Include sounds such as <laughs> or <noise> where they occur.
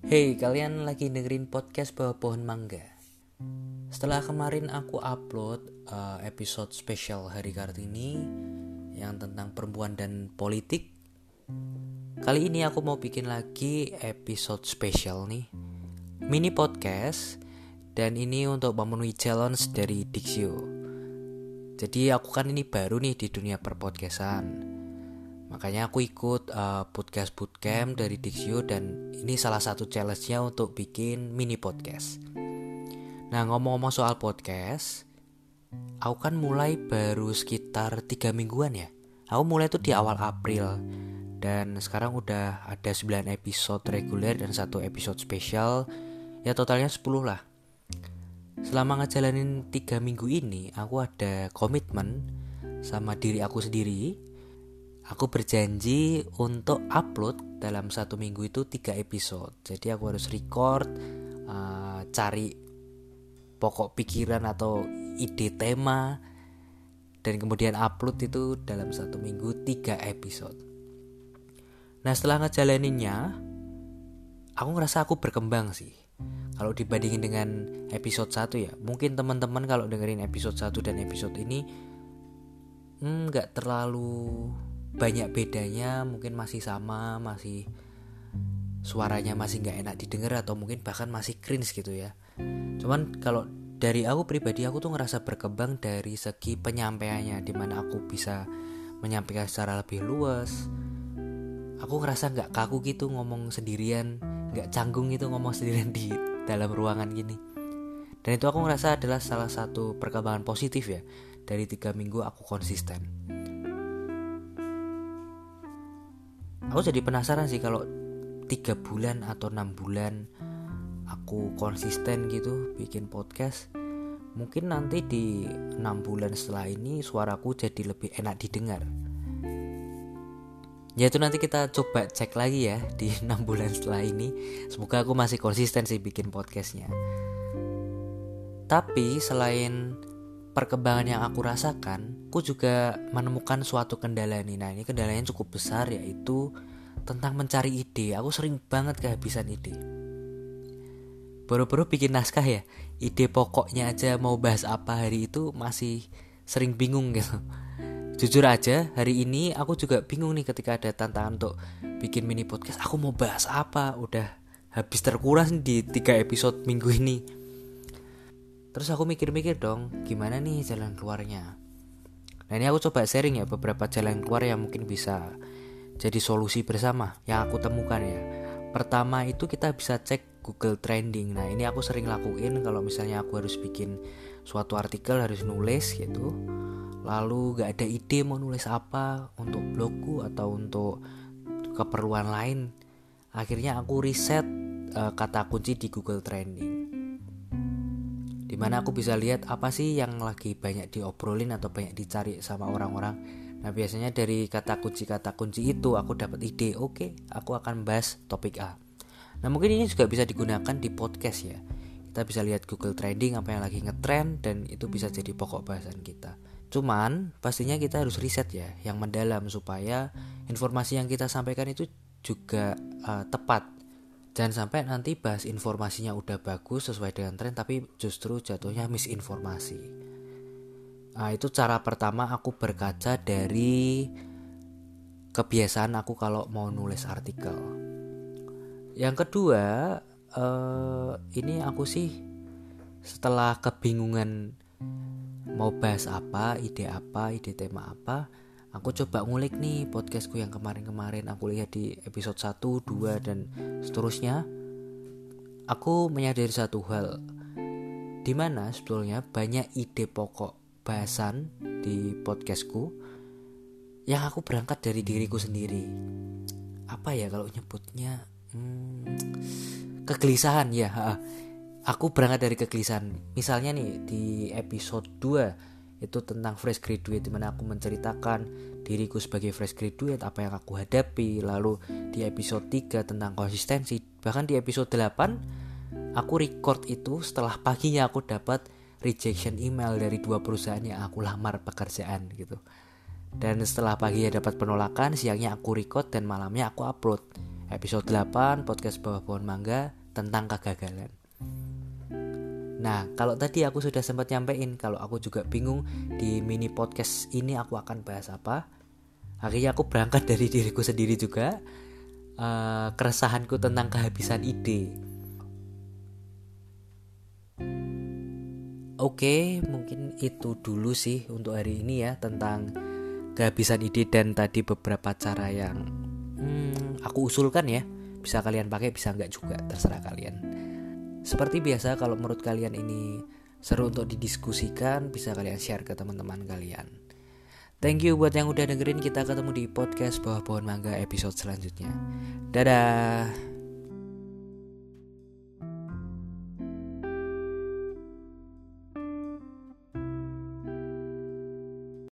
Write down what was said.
Hey, kalian lagi dengerin podcast bawah pohon mangga. Setelah kemarin aku upload uh, episode spesial Hari Kartini yang tentang perempuan dan politik, kali ini aku mau bikin lagi episode spesial nih, mini podcast, dan ini untuk memenuhi challenge dari Dixio. Jadi aku kan ini baru nih di dunia perpodcastan Makanya aku ikut uh, podcast bootcamp dari Dixio dan ini salah satu challenge-nya untuk bikin mini podcast. Nah ngomong-ngomong soal podcast, aku kan mulai baru sekitar tiga mingguan ya. Aku mulai tuh di awal April dan sekarang udah ada 9 episode reguler dan satu episode spesial ya totalnya 10 lah. Selama ngejalanin tiga minggu ini, aku ada komitmen sama diri aku sendiri aku berjanji untuk upload dalam satu minggu itu tiga episode. Jadi aku harus record uh, cari pokok pikiran atau ide tema dan kemudian upload itu dalam satu minggu tiga episode. Nah setelah ngejalaninnya aku ngerasa aku berkembang sih. Kalau dibandingin dengan episode 1 ya mungkin teman-teman kalau dengerin episode 1 dan episode ini hmm, nggak hmm, terlalu banyak bedanya mungkin masih sama masih suaranya masih nggak enak didengar atau mungkin bahkan masih cringe gitu ya. Cuman kalau dari aku pribadi aku tuh ngerasa berkembang dari segi penyampaiannya di mana aku bisa menyampaikan secara lebih luas. Aku ngerasa nggak kaku gitu ngomong sendirian nggak canggung gitu ngomong sendirian di dalam ruangan gini. Dan itu aku ngerasa adalah salah satu perkembangan positif ya dari tiga minggu aku konsisten aku jadi penasaran sih kalau tiga bulan atau enam bulan aku konsisten gitu bikin podcast mungkin nanti di enam bulan setelah ini suaraku jadi lebih enak didengar. Ya itu nanti kita coba cek lagi ya di <laughs> enam bulan setelah ini. Semoga aku masih konsisten sih bikin podcastnya. Tapi selain perkembangan yang aku rasakan, aku juga menemukan suatu kendala nih. Nah, ini kendalanya cukup besar yaitu tentang mencari ide. Aku sering banget kehabisan ide. Baru-baru bikin naskah ya, ide pokoknya aja mau bahas apa hari itu masih sering bingung gitu. Jujur aja, hari ini aku juga bingung nih ketika ada tantangan untuk bikin mini podcast. Aku mau bahas apa? Udah habis terkuras di tiga episode minggu ini Terus aku mikir-mikir dong, gimana nih jalan keluarnya? Nah ini aku coba sharing ya beberapa jalan keluar yang mungkin bisa jadi solusi bersama yang aku temukan ya. Pertama itu kita bisa cek Google Trending. Nah ini aku sering lakuin kalau misalnya aku harus bikin suatu artikel harus nulis gitu. Lalu gak ada ide mau nulis apa untuk blogku atau untuk keperluan lain. Akhirnya aku riset uh, kata kunci di Google Trending di mana aku bisa lihat apa sih yang lagi banyak diobrolin atau banyak dicari sama orang-orang? Nah biasanya dari kata kunci kata kunci itu aku dapat ide oke okay, aku akan bahas topik A. Nah mungkin ini juga bisa digunakan di podcast ya. Kita bisa lihat Google Trending apa yang lagi ngetrend dan itu bisa jadi pokok bahasan kita. Cuman pastinya kita harus riset ya yang mendalam supaya informasi yang kita sampaikan itu juga uh, tepat Jangan sampai nanti bahas informasinya udah bagus sesuai dengan tren tapi justru jatuhnya misinformasi. Nah, itu cara pertama aku berkaca dari kebiasaan aku kalau mau nulis artikel. Yang kedua, eh, ini aku sih setelah kebingungan mau bahas apa, ide apa, ide tema apa, aku coba ngulik nih podcastku yang kemarin-kemarin. Aku lihat di episode 1, 2 dan seterusnya. Aku menyadari satu hal di mana sebetulnya banyak ide pokok bahasan di podcastku yang aku berangkat dari diriku sendiri. Apa ya kalau nyebutnya? Hmm, kegelisahan ya aku berangkat dari kegelisahan. Misalnya nih di episode 2 itu tentang fresh graduate di mana aku menceritakan diriku sebagai fresh graduate apa yang aku hadapi. Lalu di episode 3 tentang konsistensi bahkan di episode 8 aku record itu setelah paginya aku dapat rejection email dari dua perusahaan yang aku lamar pekerjaan gitu. Dan setelah paginya dapat penolakan siangnya aku record dan malamnya aku upload. Episode 8 podcast bawah pohon mangga tentang kegagalan. Nah, kalau tadi aku sudah sempat nyampein kalau aku juga bingung di mini podcast ini aku akan bahas apa. Akhirnya aku berangkat dari diriku sendiri juga. Uh, keresahanku tentang kehabisan ide. Oke, mungkin itu dulu sih untuk hari ini ya tentang kehabisan ide dan tadi beberapa cara yang hmm, aku usulkan ya. Bisa kalian pakai, bisa enggak juga, terserah kalian. Seperti biasa kalau menurut kalian ini seru untuk didiskusikan, bisa kalian share ke teman-teman kalian. Thank you buat yang udah dengerin kita ketemu di podcast bawah pohon mangga episode selanjutnya. Dadah.